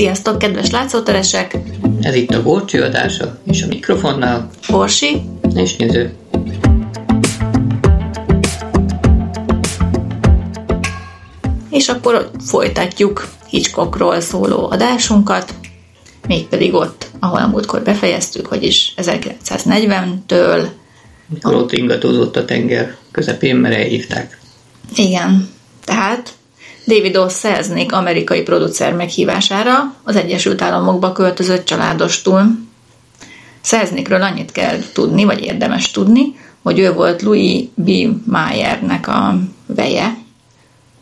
Sziasztok, kedves látszóteresek! Ez itt a Górcső adása, és a mikrofonnál Orsi és néző. és akkor folytatjuk Hitchcockról szóló adásunkat, mégpedig ott, ahol a múltkor befejeztük, vagyis 1940-től. Mikor ott ingatózott a tenger közepén, mert elhívták. Igen, tehát David O. Selznick amerikai producer meghívására az Egyesült Államokba költözött családostul. Selznickről annyit kell tudni, vagy érdemes tudni, hogy ő volt Louis B. Mayernek a veje.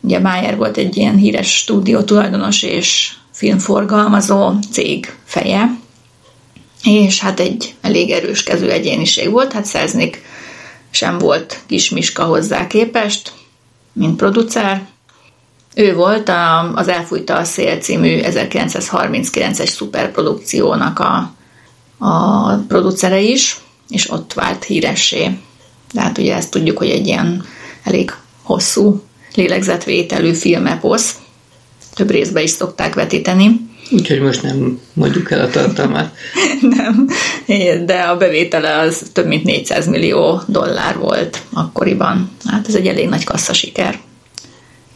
Ugye Mayer volt egy ilyen híres stúdió tulajdonos és filmforgalmazó cég feje, és hát egy elég erős kezű egyéniség volt, hát Selznick sem volt kismiska hozzá képest, mint producer, ő volt a, az Elfújta a szél című 1939-es szuperprodukciónak a, a producere is, és ott vált híressé. De hát ugye ezt tudjuk, hogy egy ilyen elég hosszú lélegzetvételű filmeposz. Több részbe is szokták vetíteni. Úgyhogy most nem mondjuk el a tartalmát. nem, de a bevétele az több mint 400 millió dollár volt akkoriban. Hát ez egy elég nagy kassza siker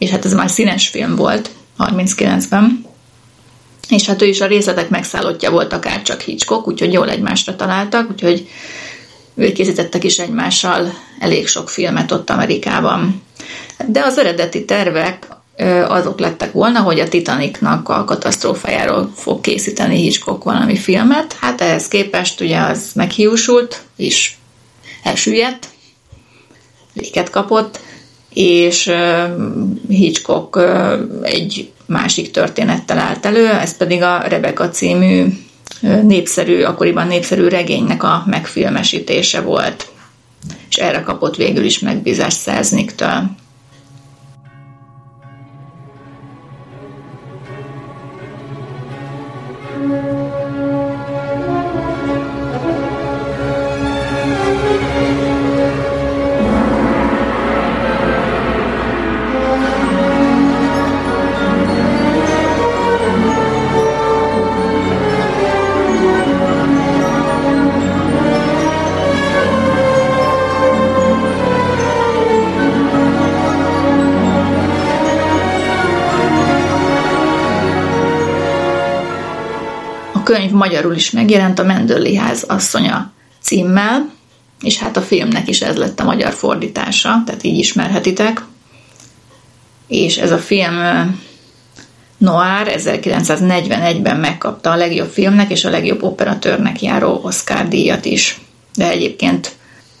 és hát ez már színes film volt 39-ben, és hát ő is a részletek megszállottja volt akár csak Hitchcock, úgyhogy jól egymásra találtak, úgyhogy ők készítettek is egymással elég sok filmet ott Amerikában. De az eredeti tervek azok lettek volna, hogy a Titanicnak a katasztrófájáról fog készíteni Hitchcock valami filmet. Hát ehhez képest ugye az meghiúsult, és elsüllyedt, léket kapott, és Hitchcock egy másik történettel állt elő, ez pedig a Rebecca című népszerű, akkoriban népszerű regénynek a megfilmesítése volt. És erre kapott végül is megbízást Szerzniktől. Könyv magyarul is megjelent, a Mendőli ház asszonya címmel, és hát a filmnek is ez lett a magyar fordítása, tehát így ismerhetitek. És ez a film Noir 1941-ben megkapta a legjobb filmnek és a legjobb operatőrnek járó Oscar díjat is. De egyébként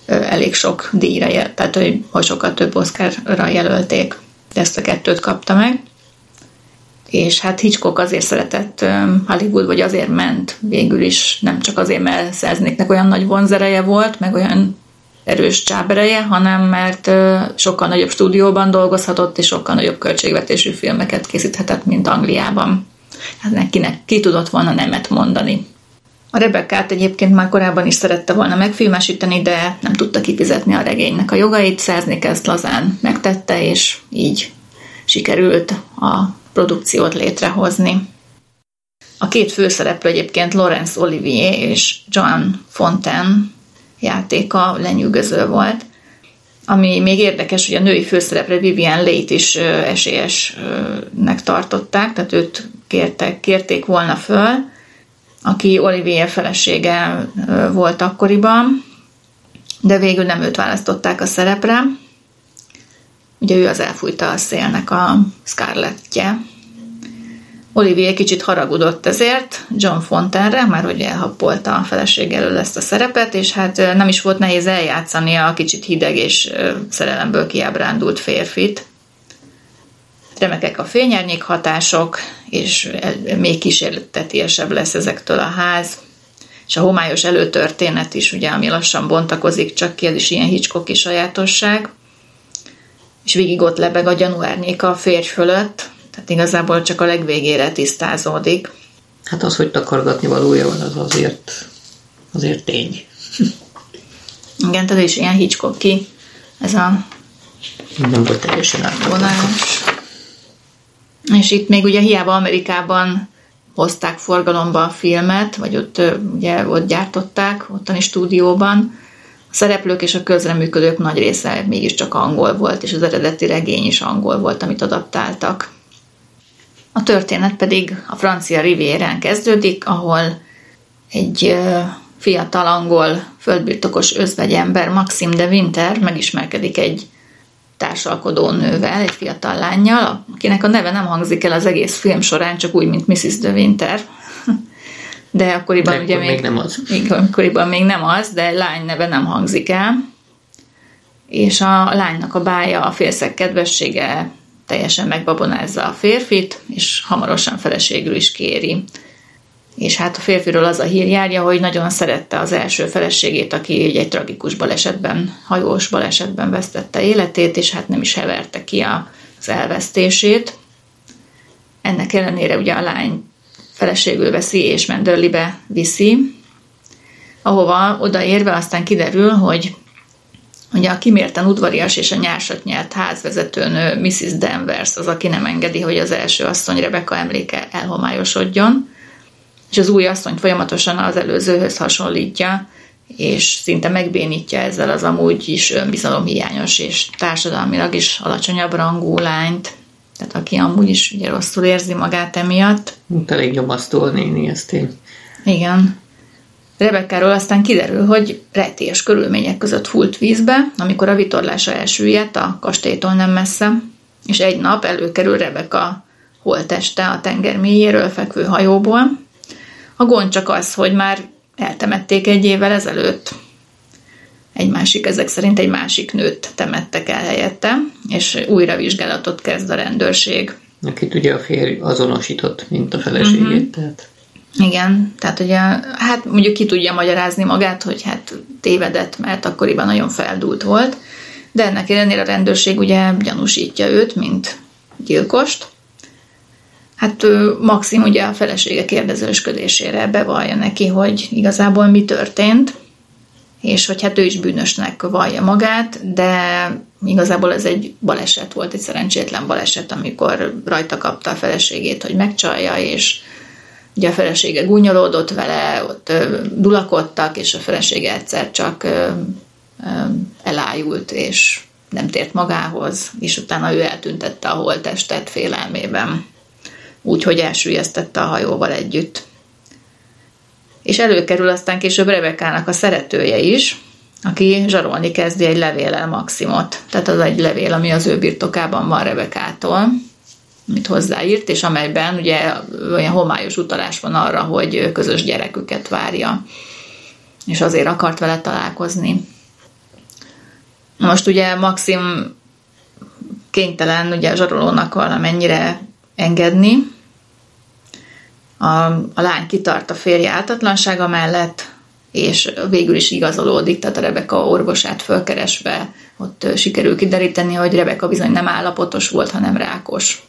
elég sok díjra, tehát hogy sokkal több Oscarra jelölték, de ezt a kettőt kapta meg és hát Hitchcock azért szeretett Hollywood, vagy azért ment végül is, nem csak azért, mert Szelznéknek olyan nagy vonzereje volt, meg olyan erős csábereje, hanem mert sokkal nagyobb stúdióban dolgozhatott, és sokkal nagyobb költségvetésű filmeket készíthetett, mint Angliában. Hát nekinek ki tudott volna nemet mondani. A Rebeccát egyébként már korábban is szerette volna megfilmesíteni, de nem tudta kifizetni a regénynek a jogait, Szerznik ezt lazán megtette, és így sikerült a produkciót létrehozni. A két főszereplő egyébként Laurence Olivier és John Fontaine játéka lenyűgöző volt. Ami még érdekes, hogy a női főszereplő Vivian Leight is esélyesnek tartották, tehát őt kértek, kérték volna föl, aki Olivier felesége volt akkoriban, de végül nem őt választották a szerepre. Ugye ő az elfújta a szélnek a Scarlettje. Olivier kicsit haragudott ezért John Fontenre, már hogy elhappolta a feleség elől ezt a szerepet, és hát nem is volt nehéz eljátszani a kicsit hideg és szerelemből kiábrándult férfit. Remekek a fényárnyék hatások, és még kísérletetiesebb lesz ezektől a ház. És a homályos előtörténet is, ugye, ami lassan bontakozik, csak ki, ez is ilyen Hitchcocki sajátosság és végig ott lebeg a gyanúárnyéka a férj fölött, tehát igazából csak a legvégére tisztázódik. Hát az, hogy takargatni valója van, az azért, azért tény. Igen, tehát is ilyen ki. ez a nem volt teljesen átvonás. És itt még ugye hiába Amerikában hozták forgalomba a filmet, vagy ott ugye ott gyártották, ottani stúdióban. Szereplők és a közreműködők nagy része mégiscsak angol volt, és az eredeti regény is angol volt, amit adaptáltak. A történet pedig a francia rivérán kezdődik, ahol egy fiatal angol földbirtokos özvegyember, Maxim de Winter megismerkedik egy társalkodó nővel, egy fiatal lányjal, akinek a neve nem hangzik el az egész film során, csak úgy, mint Mrs. de Winter. De akkoriban de ugye még, még nem az. Akkoriban még nem az, de lány neve nem hangzik el. És a lánynak a bája, a félszeg kedvessége teljesen megbabonázza a férfit, és hamarosan feleségül is kéri. És hát a férfiről az a hír járja, hogy nagyon szerette az első feleségét, aki egy tragikus balesetben, hajós balesetben vesztette életét, és hát nem is heverte ki az elvesztését. Ennek ellenére ugye a lány feleségül veszi és Mendörlibe viszi, ahova odaérve aztán kiderül, hogy Ugye a kimérten udvarias és a nyársat nyelt házvezetőnő Mrs. Danvers az, aki nem engedi, hogy az első asszony Rebecca emléke elhomályosodjon, és az új asszonyt folyamatosan az előzőhöz hasonlítja, és szinte megbénítja ezzel az amúgy is önbizalomhiányos és társadalmilag is alacsonyabb rangú lányt, tehát aki amúgy is ugye rosszul érzi magát emiatt. Elég nyomasztó a néni, ezt én. Igen. Rebekkáról aztán kiderül, hogy rejtélyes körülmények között fult vízbe, amikor a vitorlása elsüllyedt a kastélytól nem messze, és egy nap előkerül Rebeka holteste a tenger mélyéről fekvő hajóból. A gond csak az, hogy már eltemették egy évvel ezelőtt. Egy másik, ezek szerint egy másik nőt temettek el helyette, és újra vizsgálatot kezd a rendőrség. Akit ugye a férj azonosított, mint a feleségét, uh-huh. tehát... Igen, tehát ugye, hát mondjuk ki tudja magyarázni magát, hogy hát tévedett, mert akkoriban nagyon feldult volt, de ennek ellenére a rendőrség ugye gyanúsítja őt, mint gyilkost. Hát Maxim ugye a felesége kérdezősködésére bevallja neki, hogy igazából mi történt, és hogy hát ő is bűnösnek vallja magát, de igazából ez egy baleset volt, egy szerencsétlen baleset, amikor rajta kapta a feleségét, hogy megcsalja, és Ugye a felesége gúnyolódott vele, ott dulakodtak, és a felesége egyszer csak elájult, és nem tért magához, és utána ő eltüntette a holttestet félelmében, úgyhogy elsüllyesztette a hajóval együtt. És előkerül aztán később Rebekának a szeretője is, aki zsarolni kezdi egy levéllel Maximot. Tehát az egy levél, ami az ő birtokában van Rebekától amit hozzáírt, és amelyben ugye olyan homályos utalás van arra, hogy közös gyereküket várja, és azért akart vele találkozni. Most ugye Maxim kénytelen ugye a zsarolónak valamennyire engedni. A, a lány kitart a férje áltatlansága mellett, és végül is igazolódik, tehát a Rebeka orvosát fölkeresve ott sikerül kideríteni, hogy Rebeka bizony nem állapotos volt, hanem rákos.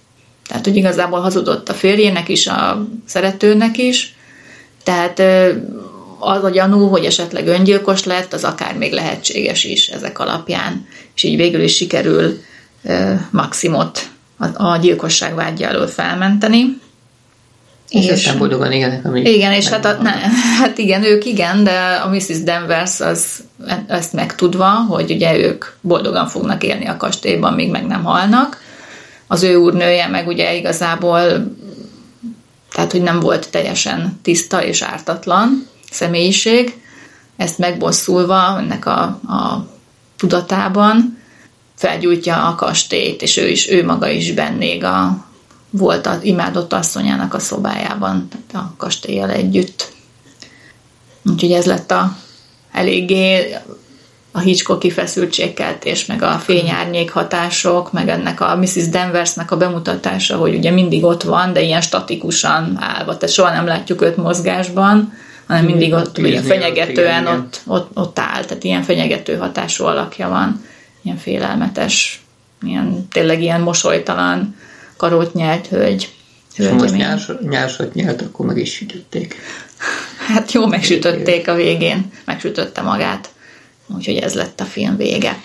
Tehát, hogy igazából hazudott a férjének is, a szeretőnek is. Tehát az a gyanú, hogy esetleg öngyilkos lett, az akár még lehetséges is ezek alapján. És így végül is sikerül Maximot a gyilkosság vágyja elől felmenteni. És, és boldogan igen, ami Igen, és hát, a, ne, hát igen, ők igen, de a Mrs. Danvers az ezt megtudva, hogy ugye ők boldogan fognak élni a kastélyban, míg meg nem halnak, az ő úrnője meg ugye igazából, tehát hogy nem volt teljesen tiszta és ártatlan személyiség, ezt megbosszulva ennek a, a tudatában felgyújtja a kastélyt, és ő is, ő maga is bennég a, volt az imádott asszonyának a szobájában, a kastélyjal együtt. Úgyhogy ez lett a eléggé a Hitchcocki feszültségkeltés, meg a fényárnyék hatások, meg ennek a Mrs. Danversnek a bemutatása, hogy ugye mindig ott van, de ilyen statikusan állva, tehát soha nem látjuk őt mozgásban, hanem mindig ott ilyen fenyegetően ott, ott, ott áll, tehát ilyen fenyegető hatású alakja van, ilyen félelmetes, ilyen, tényleg ilyen mosolytalan, karót nyelt hölgy. És most nyárs, nyársat nyelt, akkor meg is sütötték. Hát jó, megsütötték a végén, megsütötte magát. Úgyhogy ez lett a film vége.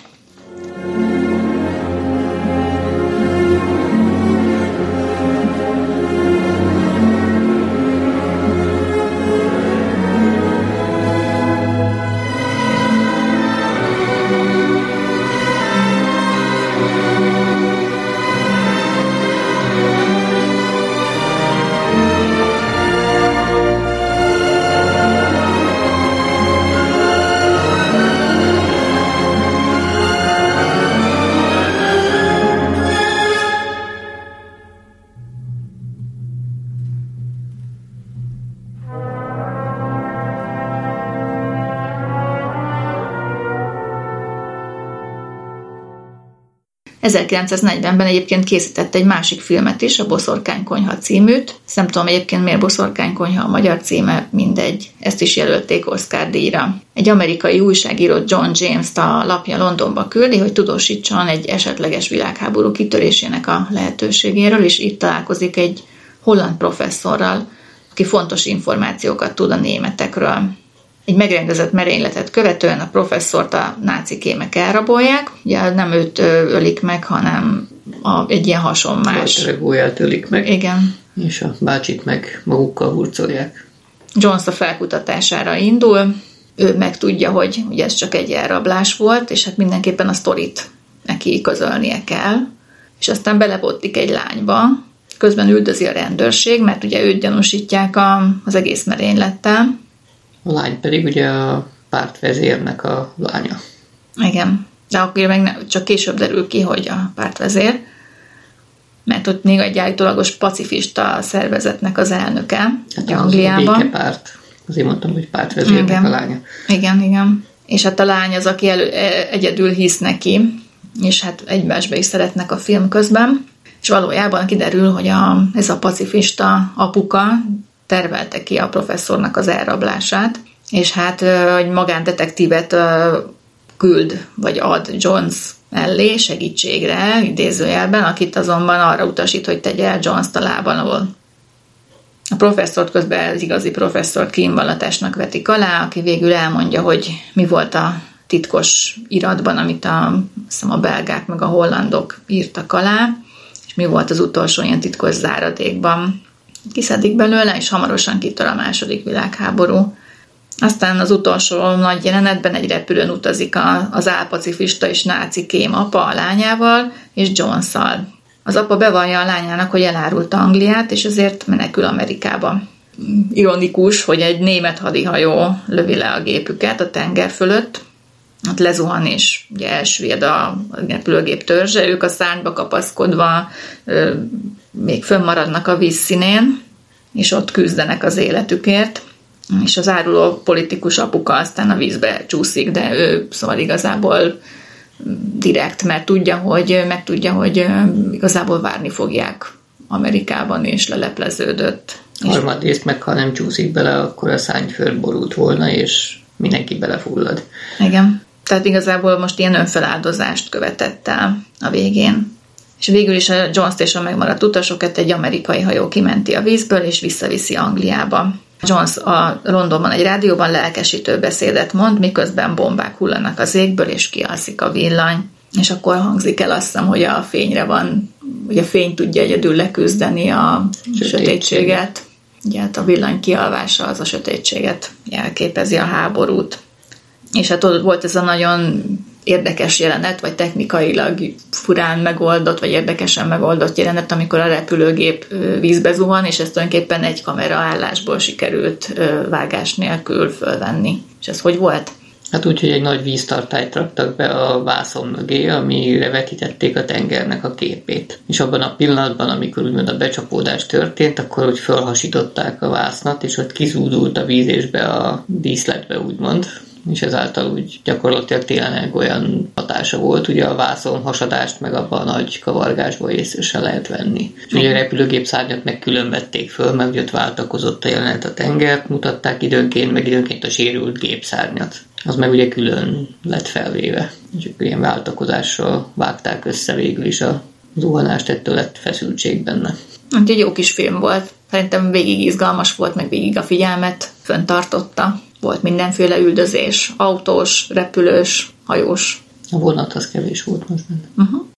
1940-ben egyébként készített egy másik filmet is, a Boszorkánykonyha címűt. Ezt nem tudom egyébként miért Boszorkánykonyha a magyar címe, mindegy. Ezt is jelölték Oscar díjra. Egy amerikai újságíró John James-t a lapja Londonba küldi, hogy tudósítson egy esetleges világháború kitörésének a lehetőségéről, és itt találkozik egy holland professzorral, aki fontos információkat tud a németekről. Egy megrendezett merényletet követően a professzort a náci kémek elrabolják. Ugye nem őt ölik meg, hanem a, egy ilyen hasonmás. Ragóját ölik meg. Igen. És a bácsit meg magukkal hurcolják. Jones a felkutatására indul, ő meg tudja, hogy ugye ez csak egy elrablás volt, és hát mindenképpen a sztorit neki közölnie kell. És aztán belebottik egy lányba, közben üldözi a rendőrség, mert ugye őt gyanúsítják a, az egész merénylettel. A lány pedig ugye a pártvezérnek a lánya. Igen, de akkor meg ne, csak később derül ki, hogy a pártvezér, mert ott még egy állítólagos pacifista szervezetnek az elnöke hát Angliában. A párt. Azért mondtam, hogy pártvezérnek igen. a lánya. Igen, igen. És hát a lány az, aki elő, e, egyedül hisz neki, és hát egymásba is szeretnek a film közben és valójában kiderül, hogy a, ez a pacifista apuka tervelte ki a professzornak az elrablását, és hát egy magándetektívet küld, vagy ad Jones mellé segítségre, idézőjelben, akit azonban arra utasít, hogy tegye el Jones-t a lában. A professzort közben az igazi professzor kínvallatásnak vetik alá, aki végül elmondja, hogy mi volt a titkos iratban, amit a, a belgák meg a hollandok írtak alá, és mi volt az utolsó ilyen titkos záradékban. Kiszedik belőle, és hamarosan kitör a második világháború. Aztán az utolsó nagy jelenetben egy repülőn utazik az álpacifista és náci kém apa a lányával és Jones-szal. Az apa bevallja a lányának, hogy elárulta Angliát, és ezért menekül Amerikába. Ironikus, hogy egy német hadihajó lövi le a gépüket a tenger fölött, ott lezuhan és ugye elsüllyed a repülőgép törzse, ők a szárnyba kapaszkodva még fönnmaradnak a vízszínén, és ott küzdenek az életükért, és az áruló politikus apuka aztán a vízbe csúszik, de ő szóval igazából direkt, mert tudja, hogy meg tudja, hogy igazából várni fogják Amerikában, és lelepleződött. Harmadrészt meg, ha nem csúszik bele, akkor a szárny fölborult volna, és mindenki belefullad. Igen. Tehát igazából most ilyen önfeláldozást követett el a végén. És végül is a és a megmaradt utasokat egy amerikai hajó kimenti a vízből, és visszaviszi Angliába. Jones a Londonban egy rádióban lelkesítő beszédet mond, miközben bombák hullanak az égből, és kialszik a villany. És akkor hangzik el azt hiszem, hogy a fényre van, hogy a fény tudja egyedül leküzdeni a Sötétség. sötétséget. Ugye hát a villany kialvása az a sötétséget jelképezi a háborút és hát ott volt ez a nagyon érdekes jelenet, vagy technikailag furán megoldott, vagy érdekesen megoldott jelenet, amikor a repülőgép vízbe zuhan, és ezt tulajdonképpen egy kamera állásból sikerült vágás nélkül fölvenni. És ez hogy volt? Hát úgy, hogy egy nagy víztartályt raktak be a vászon mögé, amire vetítették a tengernek a képét. És abban a pillanatban, amikor úgymond a becsapódás történt, akkor úgy felhasították a vásznat, és ott kizúdult a víz és be a díszletbe, úgymond és ezáltal úgy gyakorlatilag tényleg olyan hatása volt, ugye a vászon hasadást meg abban a nagy kavargásból észre lehet venni. És ugye a repülőgép szárnyat meg külön vették föl, meg ott váltakozott a jelenet a tengert, mutatták időnként, meg időnként a sérült gépszárnyat. Az meg ugye külön lett felvéve. Csak ilyen váltakozással vágták össze végül is a zuhanást, ettől lett feszültség benne. Hát egy jó kis film volt. Szerintem végig izgalmas volt, meg végig a figyelmet föntartotta. Volt mindenféle üldözés, autós, repülős, hajós. A vonat az kevés volt most benne. Uh-huh.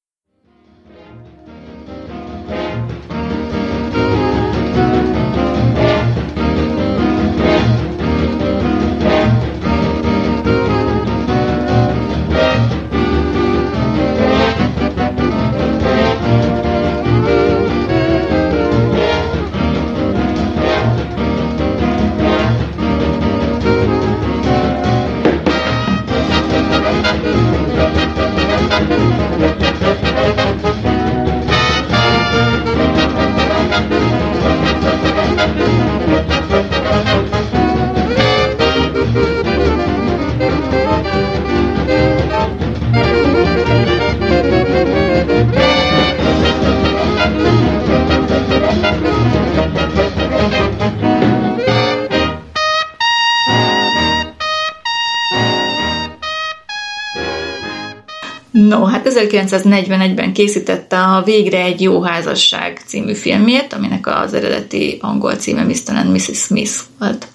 No, hát 1941-ben készítette a Végre egy jó házasság című filmjét, aminek az eredeti angol címe Mr. and Mrs. Smith volt.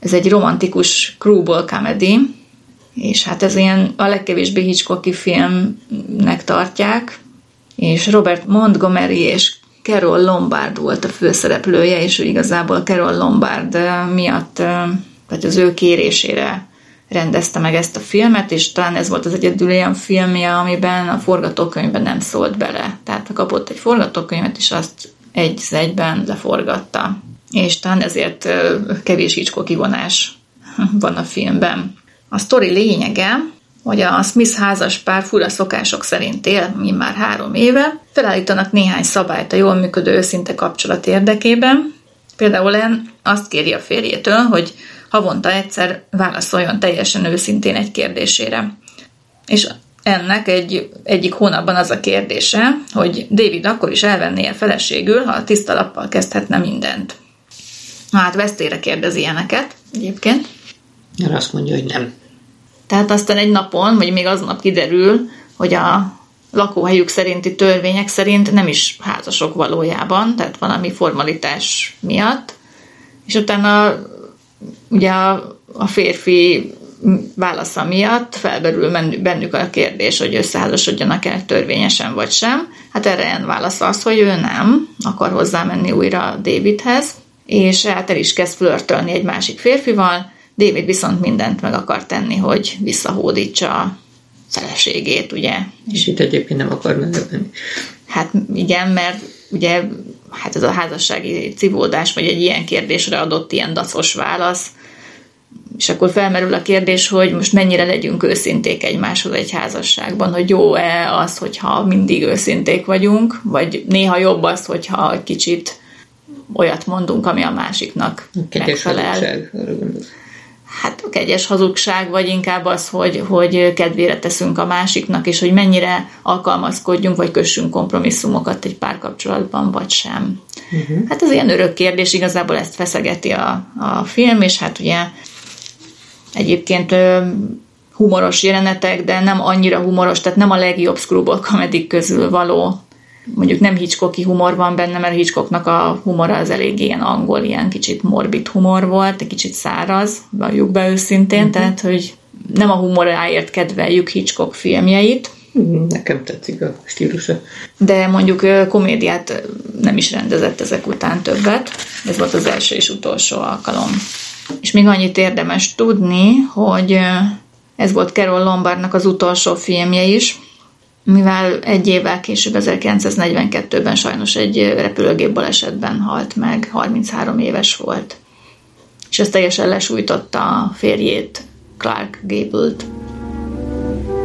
Ez egy romantikus screwball comedy, és hát ez ilyen a legkevésbé Hitchcocki filmnek tartják, és Robert Montgomery és Carol Lombard volt a főszereplője, és ő igazából Carol Lombard miatt, vagy az ő kérésére rendezte meg ezt a filmet, és talán ez volt az egyedül olyan filmje, amiben a forgatókönyvben nem szólt bele. Tehát kapott egy forgatókönyvet, és azt egy egyben leforgatta. És talán ezért kevés Hitchcock kivonás van a filmben. A sztori lényege, hogy a Smith házas pár fura szokások szerint él, mi már három éve, felállítanak néhány szabályt a jól működő őszinte kapcsolat érdekében. Például Len azt kéri a férjétől, hogy havonta egyszer válaszoljon teljesen őszintén egy kérdésére. És ennek egy, egyik hónapban az a kérdése, hogy David akkor is elvenné a feleségül, ha a tiszta lappal kezdhetne mindent. Hát vesztére kérdezi ilyeneket egyébként. Erre azt mondja, hogy nem. Tehát aztán egy napon, vagy még aznap kiderül, hogy a lakóhelyük szerinti törvények szerint nem is házasok valójában, tehát valami formalitás miatt. És utána ugye a, a férfi válasza miatt felberül bennük a kérdés, hogy összeházasodjanak-e törvényesen vagy sem. Hát erre ilyen válasz az, hogy ő nem akar hozzámenni újra Davidhez, és hát el is kezd flörtölni egy másik férfival, David viszont mindent meg akar tenni, hogy visszahódítsa a feleségét, ugye. És itt egyébként nem akar menni. Hát igen, mert ugye hát ez a házassági civódás, vagy egy ilyen kérdésre adott ilyen dacos válasz, és akkor felmerül a kérdés, hogy most mennyire legyünk őszinték egymáshoz egy házasságban, hogy jó-e az, hogyha mindig őszinték vagyunk, vagy néha jobb az, hogyha egy kicsit olyat mondunk, ami a másiknak Kegyes megfelel. Hazugság, hát a kegyes hazugság, vagy inkább az, hogy, hogy kedvére teszünk a másiknak, és hogy mennyire alkalmazkodjunk, vagy kössünk kompromisszumokat egy párkapcsolatban, vagy sem. Uh-huh. Hát ez ilyen örök kérdés, igazából ezt feszegeti a, a film, és hát ugye egyébként humoros jelenetek, de nem annyira humoros, tehát nem a legjobb screwball komedik közül való mondjuk nem Hitchcocki humor van benne, mert Hitchcocknak a humora az elég ilyen angol, ilyen kicsit morbid humor volt, egy kicsit száraz, valljuk be őszintén, uh-huh. tehát hogy nem a humoráért kedveljük Hitchcock filmjeit. Mhm, nekem tetszik a stílusa. De mondjuk komédiát nem is rendezett ezek után többet. Ez volt az első és utolsó alkalom. És még annyit érdemes tudni, hogy ez volt Carol Lombardnak az utolsó filmje is, mivel egy évvel később, 1942-ben sajnos egy repülőgép balesetben halt meg, 33 éves volt. És ez teljesen lesújtotta a férjét, Clark Gable-t. –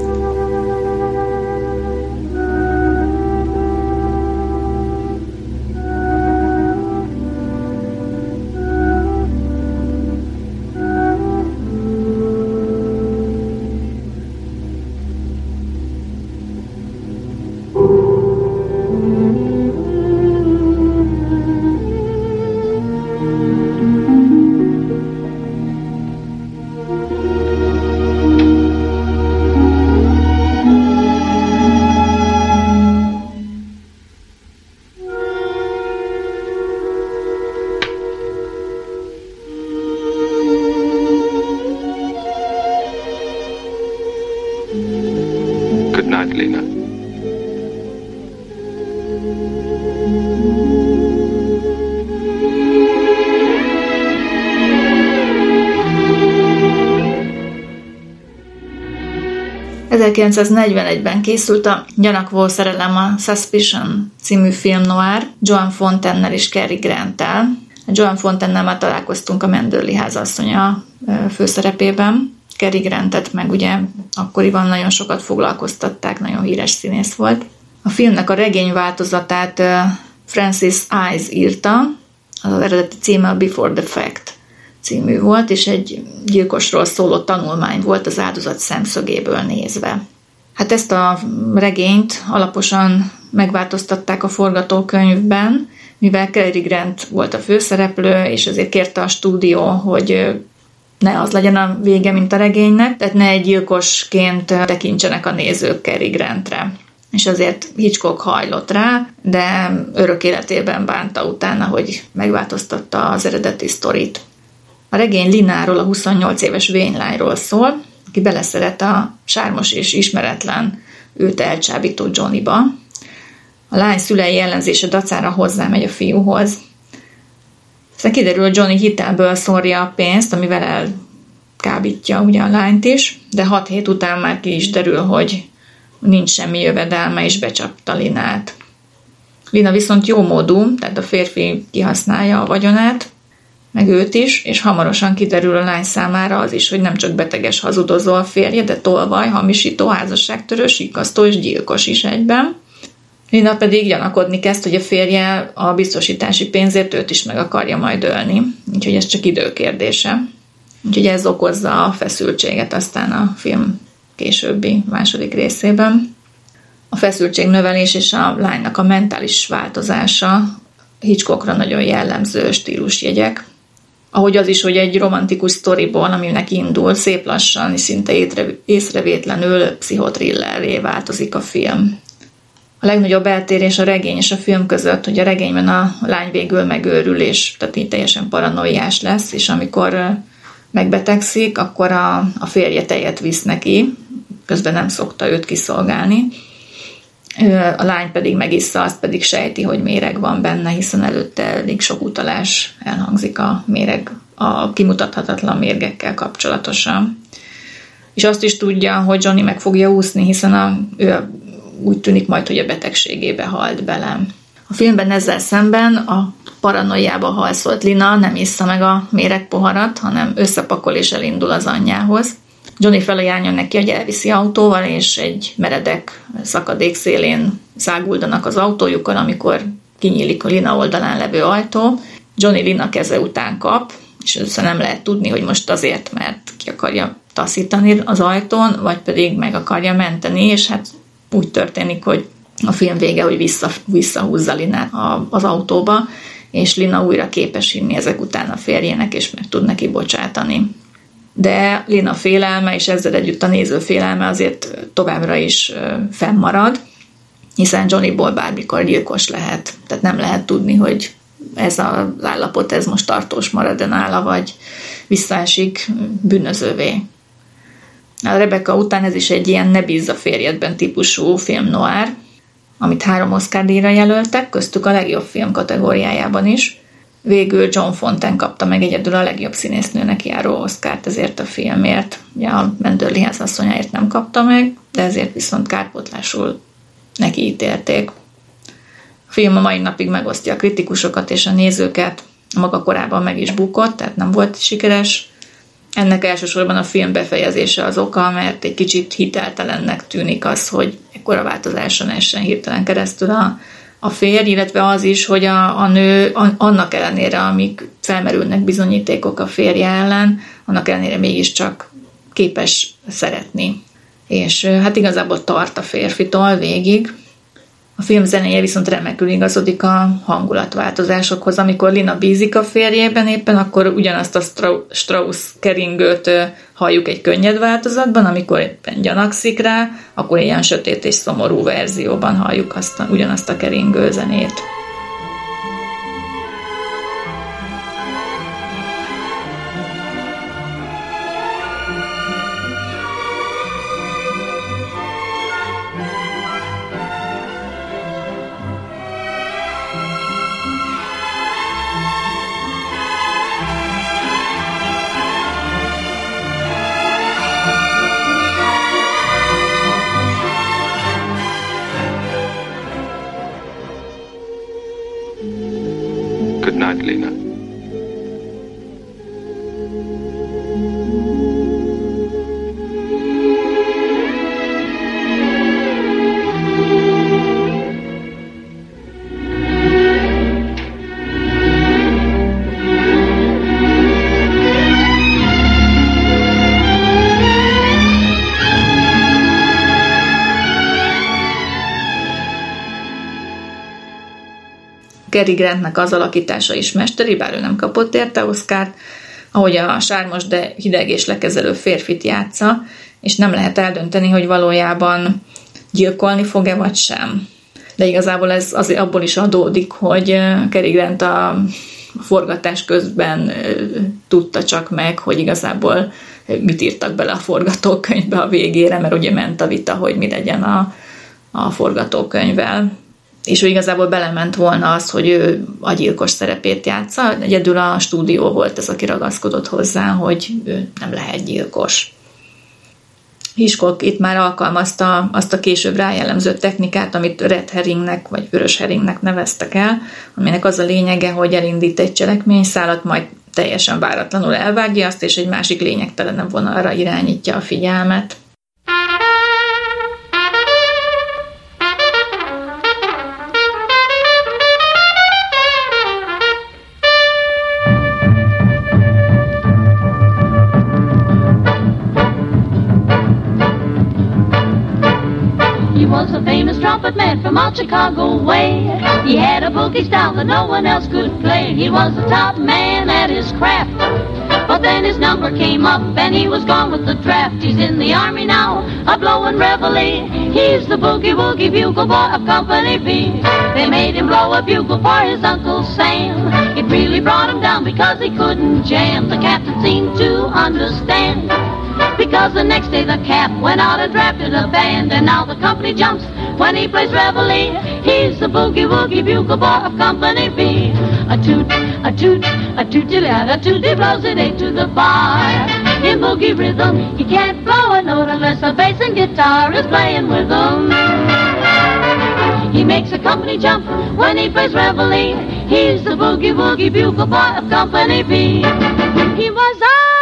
1941-ben készült a Gyanakvó szerelem a Suspicion című film noir, Joan Fontennel és Cary Grant-tel. Joan Fontennel már találkoztunk a Mendőli házasszonya főszerepében. Cary Grantet meg ugye akkoriban nagyon sokat foglalkoztatták, nagyon híres színész volt. A filmnek a regény változatát Francis Eyes írta, az eredeti címe a Before the Fact című volt, és egy gyilkosról szóló tanulmány volt az áldozat szemszögéből nézve. Hát ezt a regényt alaposan megváltoztatták a forgatókönyvben, mivel Cary Grant volt a főszereplő, és ezért kérte a stúdió, hogy ne az legyen a vége, mint a regénynek, tehát ne egy gyilkosként tekintsenek a nézők Cary Grantre. És azért Hitchcock hajlott rá, de örök életében bánta utána, hogy megváltoztatta az eredeti sztorit. A regény Lináról, a 28 éves vénylányról szól, aki beleszeret a sármos és ismeretlen őt elcsábító Johnnyba. A lány szülei ellenzése dacára hozzámegy a fiúhoz. Aztán kiderül, hogy Johnny hitelből szórja a pénzt, amivel elkábítja ugye a lányt is, de hat hét után már ki is derül, hogy nincs semmi jövedelme, és becsapta Linát. Lina viszont jó módú, tehát a férfi kihasználja a vagyonát, meg őt is, és hamarosan kiderül a lány számára az is, hogy nem csak beteges hazudozó a férje, de tolvaj, hamisító, házasságtörő, sikasztó és gyilkos is egyben. Lina pedig gyanakodni kezd, hogy a férje a biztosítási pénzért őt is meg akarja majd ölni, úgyhogy ez csak időkérdése. Úgyhogy ez okozza a feszültséget aztán a film későbbi második részében. A feszültség növelés és a lánynak a mentális változása Hitchcockra nagyon jellemző stílusjegyek, ahogy az is, hogy egy romantikus sztoriból, aminek indul, szép lassan és szinte észrevétlenül pszichotrillerré változik a film. A legnagyobb eltérés a regény és a film között, hogy a regényben a lány végül megőrül, és tehát így teljesen paranoiás lesz, és amikor megbetegszik, akkor a, a férje tejet visz neki, közben nem szokta őt kiszolgálni. A lány pedig megissza, azt pedig sejti, hogy méreg van benne, hiszen előtte elég sok utalás elhangzik a méreg, a kimutathatatlan mérgekkel kapcsolatosan. És azt is tudja, hogy Johnny meg fogja úszni, hiszen a, ő úgy tűnik majd, hogy a betegségébe halt bele. A filmben ezzel szemben a paranoiába halszolt Lina nem issza meg a méregpoharat, hanem összepakol és elindul az anyjához. Johnny felajánlja neki, hogy elviszi autóval, és egy meredek szakadék szélén száguldanak az autójukkal, amikor kinyílik a Lina oldalán levő ajtó. Johnny Lina keze után kap, és össze nem lehet tudni, hogy most azért, mert ki akarja taszítani az ajtón, vagy pedig meg akarja menteni, és hát úgy történik, hogy a film vége, hogy vissza, visszahúzza Linát az autóba, és Lina újra képes hinni ezek után a férjének, és meg tud neki bocsátani. De Lina félelme, és ezzel együtt a néző félelme azért továbbra is fennmarad, hiszen Johnnyból bármikor gyilkos lehet. Tehát nem lehet tudni, hogy ez az állapot, ez most tartós marad-e nála, vagy visszaesik bűnözővé. A Rebecca után ez is egy ilyen ne bízza férjedben típusú film noir, amit három Oscar díjra jelöltek, köztük a legjobb film kategóriájában is. Végül John Fontaine kapta meg egyedül a legjobb színésznőnek járó Oscárt ezért a filmért. Ugye a Mendőrliház asszonyáért nem kapta meg, de ezért viszont kárpótlásul neki ítélték. A film a mai napig megosztja a kritikusokat és a nézőket, maga korában meg is bukott, tehát nem volt sikeres, ennek elsősorban a film befejezése az oka, mert egy kicsit hiteltelennek tűnik az, hogy ekkora változáson essen hirtelen keresztül a, a férj, illetve az is, hogy a, a nő annak ellenére, amik felmerülnek bizonyítékok a férje ellen, annak ellenére mégiscsak képes szeretni. És hát igazából tart a férfitól végig, a film zenéje viszont remekül igazodik a hangulatváltozásokhoz. Amikor Lina bízik a férjében éppen, akkor ugyanazt a Strauss keringőt halljuk egy könnyed változatban, amikor éppen gyanakszik rá, akkor ilyen sötét és szomorú verzióban halljuk azt, ugyanazt a keringő zenét. Cary Grantnek az alakítása is mesteri, bár ő nem kapott érte Oscárt. ahogy a sármos, de hideg és lekezelő férfit játsza, és nem lehet eldönteni, hogy valójában gyilkolni fog-e vagy sem. De igazából ez azért abból is adódik, hogy Cary Grant a forgatás közben tudta csak meg, hogy igazából mit írtak bele a forgatókönyvbe a végére, mert ugye ment a vita, hogy mi legyen a, a forgatókönyvvel. És ő igazából belement volna az, hogy ő a gyilkos szerepét játsza. Egyedül a stúdió volt ez, aki ragaszkodott hozzá, hogy ő nem lehet gyilkos. Hiskok itt már alkalmazta azt a később rájellemző technikát, amit red herringnek vagy vörös herringnek neveztek el, aminek az a lényege, hogy elindít egy cselekményszálat, majd teljesen váratlanul elvágja azt, és egy másik lényegtelenebb vonalra irányítja a figyelmet. From Chicago way. He had a boogie style that no one else could play. He was the top man at his craft. But then his number came up and he was gone with the draft. He's in the army now, a blowing reveille. He's the boogie woogie bugle boy of Company B. They made him blow a bugle for his Uncle Sam. It really brought him down because he couldn't jam. The captain seemed to understand. Because the next day the cap went out and drafted a band, and now the company jumps when he plays reveille. He's the boogie woogie bugle boy of Company B. A toot, a toot, a tooty lad, a tooty blows it eight to the bar. In boogie rhythm, he can't blow a note unless a bass and guitar is playing with him. He makes a company jump when he plays reveille. He's the boogie woogie bugle boy of Company B. He was a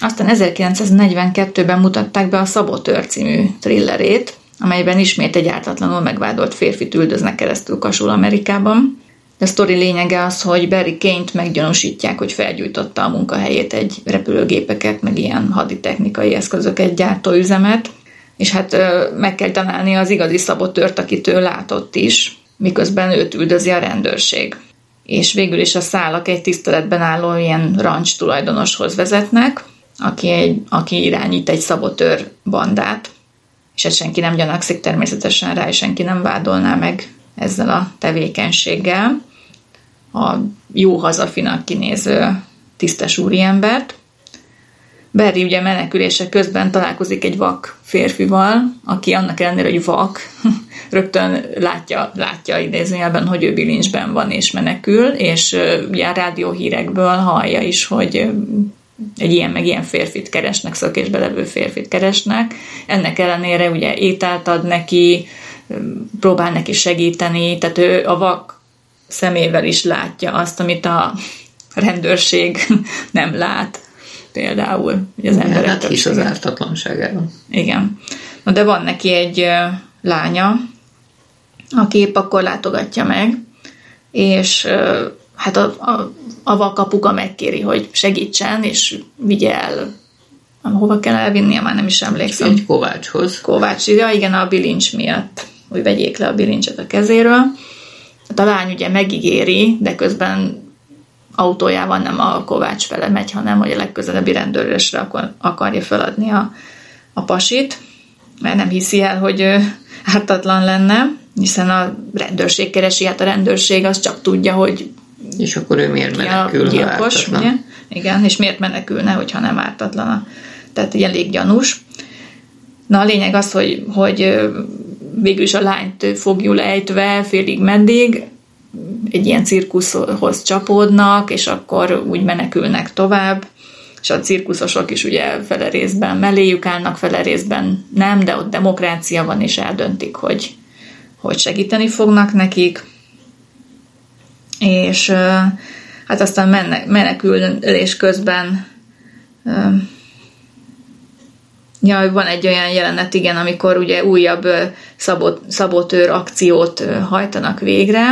Aztán 1942-ben mutatták be a Szabotör című thrillerét, amelyben ismét egy ártatlanul megvádolt férfit üldöznek keresztül Kasul Amerikában. A sztori lényege az, hogy Barry Kane-t meggyanúsítják, hogy felgyújtotta a munkahelyét egy repülőgépeket, meg ilyen haditechnikai eszközöket gyártó üzemet, és hát meg kell találni az igazi szabotört, akit ő látott is, miközben őt üldözi a rendőrség. És végül is a szálak egy tiszteletben álló ilyen rancs tulajdonoshoz vezetnek, aki, egy, aki irányít egy szabotőr bandát, és ezt senki nem gyanakszik természetesen rá, és senki nem vádolná meg ezzel a tevékenységgel a jó hazafinak kinéző tisztes úriembert. Barry ugye menekülése közben találkozik egy vak férfival, aki annak ellenére, hogy vak, rögtön látja, látja idézőjelben, hogy ő bilincsben van és menekül, és ugye a rádióhírekből hallja is, hogy egy ilyen meg ilyen férfit keresnek, szökésbe levő férfit keresnek. Ennek ellenére ugye ételt ad neki, próbál neki segíteni, tehát ő a vak szemével is látja azt, amit a rendőrség nem lát például, hogy az emberek hát hisz az ártatlanságában. Igen. Na de van neki egy lánya, aki épp akkor látogatja meg, és hát a, a, a vakapuga megkéri, hogy segítsen, és vigye el hova kell elvinnie, már nem is emlékszem. Egy kovácshoz. Kovács, ja, igen, a bilincs miatt, hogy vegyék le a bilincset a kezéről. Hát a lány ugye megígéri, de közben autójával nem a Kovács fele megy, hanem hogy a legközelebbi rendőrösre akar, akarja feladni a, a pasit, mert nem hiszi el, hogy ártatlan lenne, hiszen a rendőrség keresi, hát a rendőrség az csak tudja, hogy és akkor ő miért menekül, gyilkos, ugye? Igen, és miért menekülne, hogyha nem ártatlan. Tehát egy elég gyanús. Na a lényeg az, hogy, hogy végül is a lányt fogjul ejtve félig meddig, egy ilyen cirkuszhoz csapódnak, és akkor úgy menekülnek tovább, és a cirkuszosok is ugye fele részben melléjük állnak, fele részben nem, de ott demokrácia van, és eldöntik, hogy, hogy segíteni fognak nekik. És hát aztán menekülés közben Ja, van egy olyan jelenet, igen, amikor ugye újabb szabot, szabotőr akciót hajtanak végre,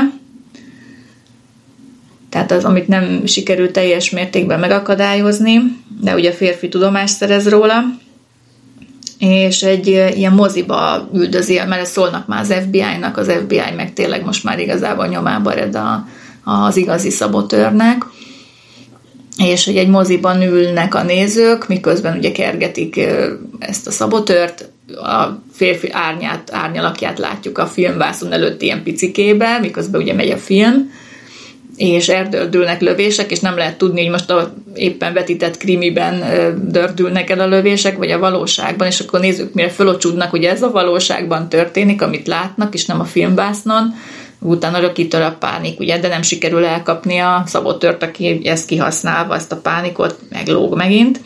tehát az, amit nem sikerült teljes mértékben megakadályozni, de ugye a férfi tudomást szerez róla, és egy ilyen moziba üldözi, mert szólnak már az FBI-nak, az FBI meg tényleg most már igazából nyomába ered a, az igazi szabotőrnek, és hogy egy moziban ülnek a nézők, miközben ugye kergetik ezt a szabotőrt, a férfi árnyát, árnyalakját látjuk a filmvászon előtt ilyen picikébe, miközben ugye megy a film, és erdődülnek lövések, és nem lehet tudni, hogy most a éppen vetített krimiben dördülnek el a lövések, vagy a valóságban, és akkor nézzük, mire fölocsúdnak, hogy ez a valóságban történik, amit látnak, és nem a filmvásznon, utána rökítől a pánik, ugye, de nem sikerül elkapni a szabotört, aki ezt kihasználva, ezt a pánikot meglóg megint.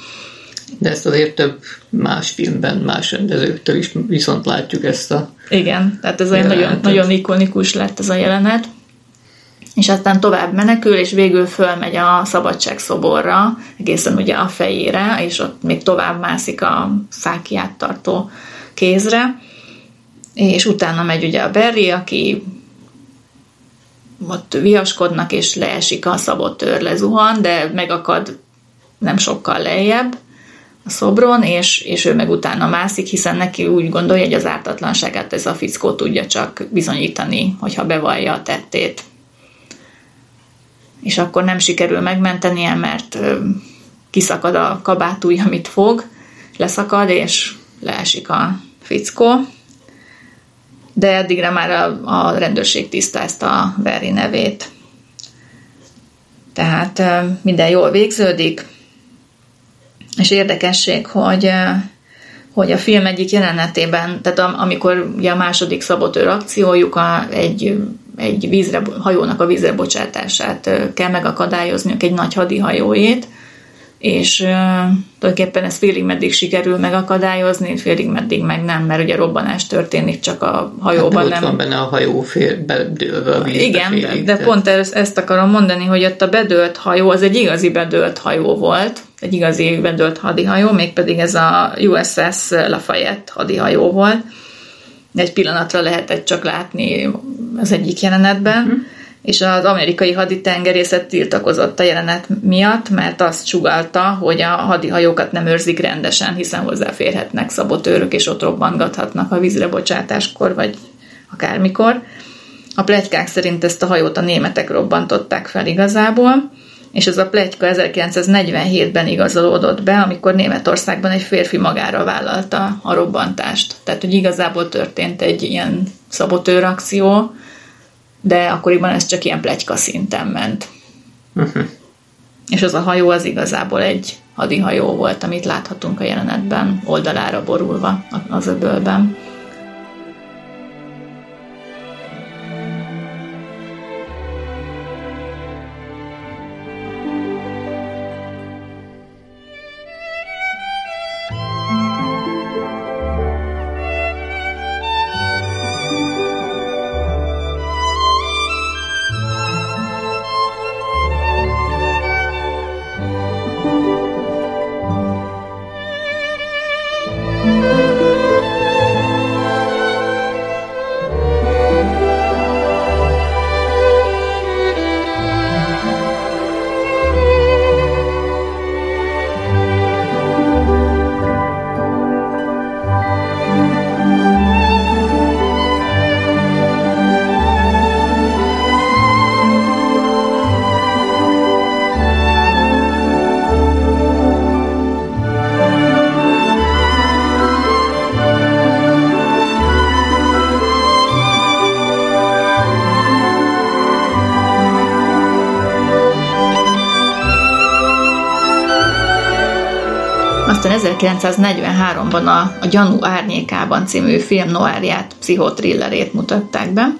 De ezt azért több más filmben, más rendezőktől is viszont látjuk ezt a Igen, tehát ez olyan nagyon, nagyon ikonikus lett ez a jelenet és aztán tovább menekül, és végül fölmegy a szabadság szoborra, egészen ugye a fejére, és ott még tovább mászik a fákiát tartó kézre, és utána megy ugye a Berry, aki ott viaskodnak, és leesik a szabotőr, lezuhan, de megakad nem sokkal lejjebb a szobron, és, és ő meg utána mászik, hiszen neki úgy gondolja, hogy az ártatlanságát ez a fickó tudja csak bizonyítani, hogyha bevallja a tettét és akkor nem sikerül megmentenie, mert kiszakad a kabátúj, amit fog, leszakad, és leesik a fickó. De addigra már a, a rendőrség tisztázta a Veri nevét. Tehát minden jól végződik, és érdekesség, hogy hogy a film egyik jelenetében, tehát amikor ugye a második szabotőr akciójuk a, egy egy vízre, hajónak a vízre bocsátását kell megakadályozniuk egy nagy hadihajóét, és uh, tulajdonképpen ez félig meddig sikerül megakadályozni, félig meddig meg nem, mert ugye robbanás történik csak a hajóban. Hát nem. van benne a hajó fél bedőlve a vízbe Igen, félig, de, de pont ezt, ezt akarom mondani, hogy ott a bedőlt hajó, az egy igazi bedőlt hajó volt, egy igazi bedőlt hadihajó, mégpedig ez a USS Lafayette hadihajó volt, egy pillanatra lehetett csak látni az egyik jelenetben, uh-huh. és az amerikai haditengerészet tiltakozott a jelenet miatt, mert azt sugalta, hogy a hadihajókat nem őrzik rendesen, hiszen hozzáférhetnek szabotőrök, és ott robbantgathatnak a vízre bocsátáskor, vagy akármikor. A plegykák szerint ezt a hajót a németek robbantották fel igazából, és ez a plegyka 1947-ben igazolódott be, amikor Németországban egy férfi magára vállalta a robbantást. Tehát, hogy igazából történt egy ilyen szabotőrakció, de akkoriban ez csak ilyen plegyka szinten ment. Uh-huh. És az a hajó az igazából egy hadihajó volt, amit láthatunk a jelenetben, oldalára borulva az öbölben. 1943-ban a, a Gyanú árnyékában című film noárját, pszichotrillerét mutatták be,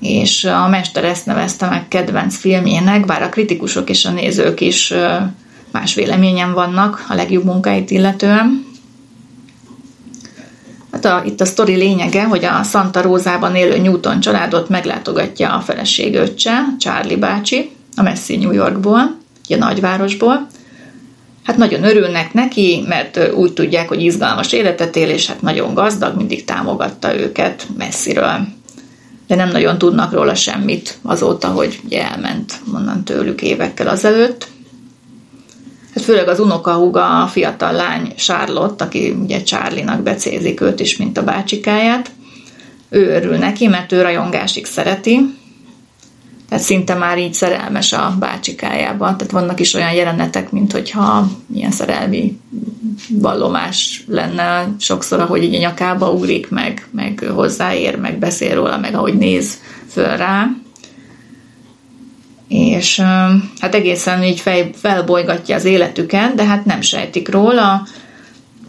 és a mester ezt nevezte meg kedvenc filmjének, bár a kritikusok és a nézők is más véleményen vannak a legjobb munkáit illetően. Hát a, itt a sztori lényege, hogy a Santa Rózában élő Newton családot meglátogatja a feleség öccse, Charlie bácsi, a messzi New Yorkból, a nagyvárosból, hát nagyon örülnek neki, mert úgy tudják, hogy izgalmas életet él, és hát nagyon gazdag, mindig támogatta őket messziről. De nem nagyon tudnak róla semmit azóta, hogy ugye elment onnan tőlük évekkel azelőtt. Hát főleg az unokahúga, a fiatal lány Charlotte, aki ugye Charlie-nak becézik őt is, mint a bácsikáját. Ő örül neki, mert ő rajongásig szereti, tehát szinte már így szerelmes a bácsikájába. Tehát vannak is olyan jelenetek, mint hogyha ilyen szerelmi vallomás lenne sokszor, ahogy így a nyakába ugrik, meg, meg hozzáér, meg beszél róla, meg ahogy néz föl rá. És hát egészen így fej, felbolygatja az életüket, de hát nem sejtik róla,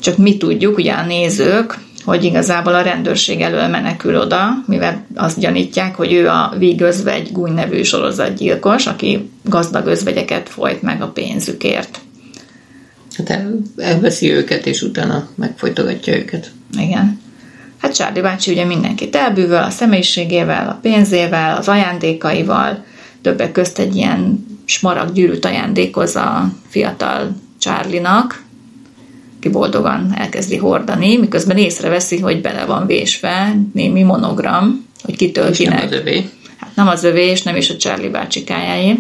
csak mi tudjuk, ugye a nézők, hogy igazából a rendőrség elől menekül oda, mivel azt gyanítják, hogy ő a Vígözvegy Gúny nevű sorozatgyilkos, aki gazdag özvegyeket folyt meg a pénzükért. Hát el, elveszi őket, és utána megfojtogatja őket. Igen. Hát Charlie bácsi ugye mindenkit elbűvöl a személyiségével, a pénzével, az ajándékaival, többek közt egy ilyen smarag gyűrűt ajándékoz a fiatal Charlie-nak, ki boldogan elkezdi hordani, miközben észreveszi, hogy bele van vésve némi monogram, hogy kitől kinek. Nem az övé. Hát nem az övé, és nem is a Charlie bácsikájáé.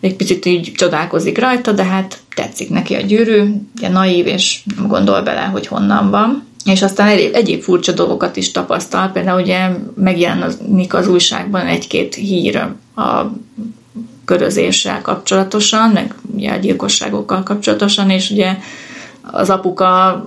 Egy picit így csodálkozik rajta, de hát tetszik neki a gyűrű, ugye naív, és nem gondol bele, hogy honnan van. És aztán egyéb, egyéb furcsa dolgokat is tapasztal, például ugye megjelenik az újságban egy-két hír a körözéssel kapcsolatosan, meg ugye a gyilkosságokkal kapcsolatosan, és ugye az apuka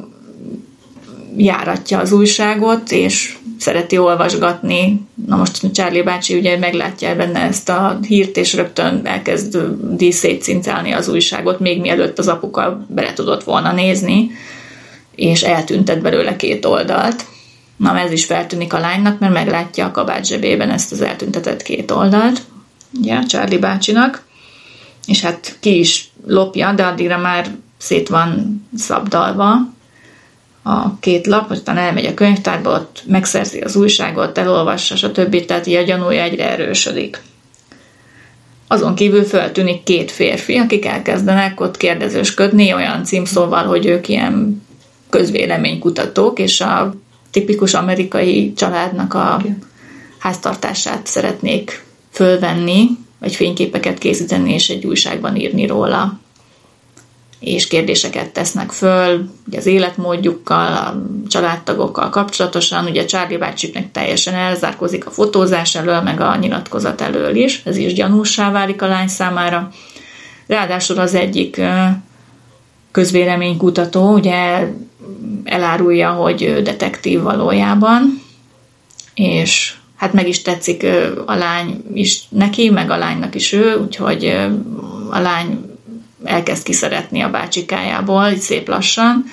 járatja az újságot, és szereti olvasgatni. Na most Charlie bácsi ugye meglátja benne ezt a hírt, és rögtön elkezd díszét az újságot, még mielőtt az apuka bele tudott volna nézni, és eltüntet belőle két oldalt. Na, ez is feltűnik a lánynak, mert meglátja a kabát zsebében ezt az eltüntetett két oldalt, ugye, Charlie bácsinak, és hát ki is lopja, de addigra már szét van szabdalva a két lap, aztán elmegy a könyvtárba, ott megszerzi az újságot, elolvassa, stb. Tehát így a gyanúja egyre erősödik. Azon kívül feltűnik két férfi, akik elkezdenek ott kérdezősködni olyan címszóval, hogy ők ilyen közvéleménykutatók, és a tipikus amerikai családnak a háztartását szeretnék fölvenni, vagy fényképeket készíteni, és egy újságban írni róla és kérdéseket tesznek föl ugye az életmódjukkal, a családtagokkal kapcsolatosan. Ugye Charlie bácsiknek teljesen elzárkozik a fotózás elől, meg a nyilatkozat elől is. Ez is gyanúsá válik a lány számára. Ráadásul az egyik közvéleménykutató ugye elárulja, hogy detektív valójában, és hát meg is tetszik a lány is neki, meg a lánynak is ő, úgyhogy a lány elkezd kiszeretni a bácsikájából, így szép lassan,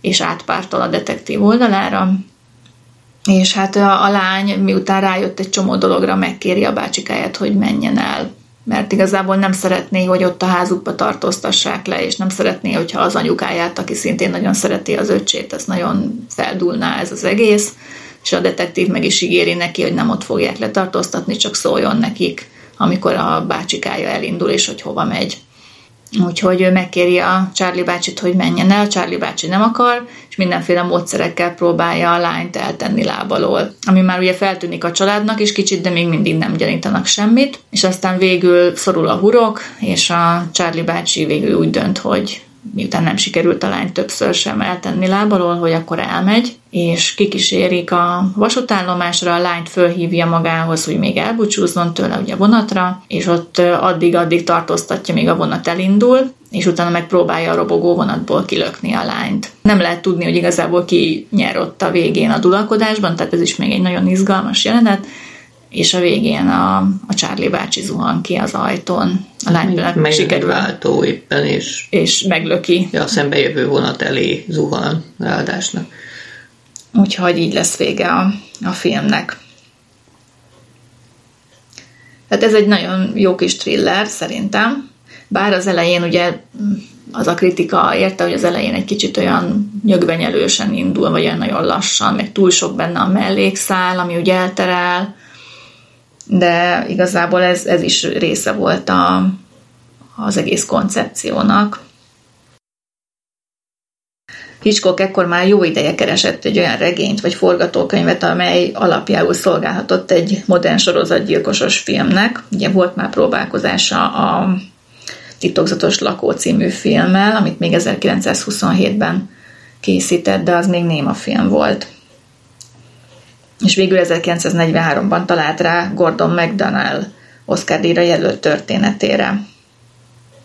és átpártol a detektív oldalára, és hát a, a lány, miután rájött egy csomó dologra, megkéri a bácsikáját, hogy menjen el, mert igazából nem szeretné, hogy ott a házukba tartóztassák le, és nem szeretné, hogyha az anyukáját, aki szintén nagyon szereti az öcsét, ez nagyon feldulná ez az egész, és a detektív meg is ígéri neki, hogy nem ott fogják letartóztatni, csak szóljon nekik, amikor a bácsikája elindul, és hogy hova megy. Úgyhogy megkéri a Charlie bácsit, hogy menjen el, Charlie bácsi nem akar, és mindenféle módszerekkel próbálja a lányt eltenni lábalól. Ami már ugye feltűnik a családnak is kicsit, de még mindig nem gyanítanak semmit. És aztán végül szorul a hurok, és a Charlie bácsi végül úgy dönt, hogy miután nem sikerült a lányt többször sem eltenni lábalól, hogy akkor elmegy, és kikísérik a vasútállomásra, a lányt fölhívja magához, hogy még elbúcsúzzon tőle ugye vonatra, és ott addig-addig tartóztatja, míg a vonat elindul, és utána megpróbálja a robogó vonatból kilökni a lányt. Nem lehet tudni, hogy igazából ki nyer ott a végén a dulakodásban, tehát ez is még egy nagyon izgalmas jelenet, és a végén a, a Charlie bácsi zuhan ki az ajtón. A lánynak meg sikerül. váltó éppen, és, és meglöki. Ja, a szembejövő vonat elé zuhan ráadásnak. Úgyhogy így lesz vége a, a filmnek. Tehát ez egy nagyon jó kis thriller szerintem, bár az elején ugye az a kritika érte, hogy az elején egy kicsit olyan nyögvenyelősen indul, vagy olyan nagyon lassan, meg túl sok benne a mellékszál, ami ugye elterel, de igazából ez, ez is része volt a, az egész koncepciónak. Hitchcock ekkor már jó ideje keresett egy olyan regényt vagy forgatókönyvet, amely alapjául szolgálhatott egy modern sorozatgyilkosos filmnek. Ugye volt már próbálkozása a Titokzatos lakó című filmmel, amit még 1927-ben készített, de az még néma film volt és végül 1943-ban talált rá Gordon McDonnell Oscar díjra jelölt történetére.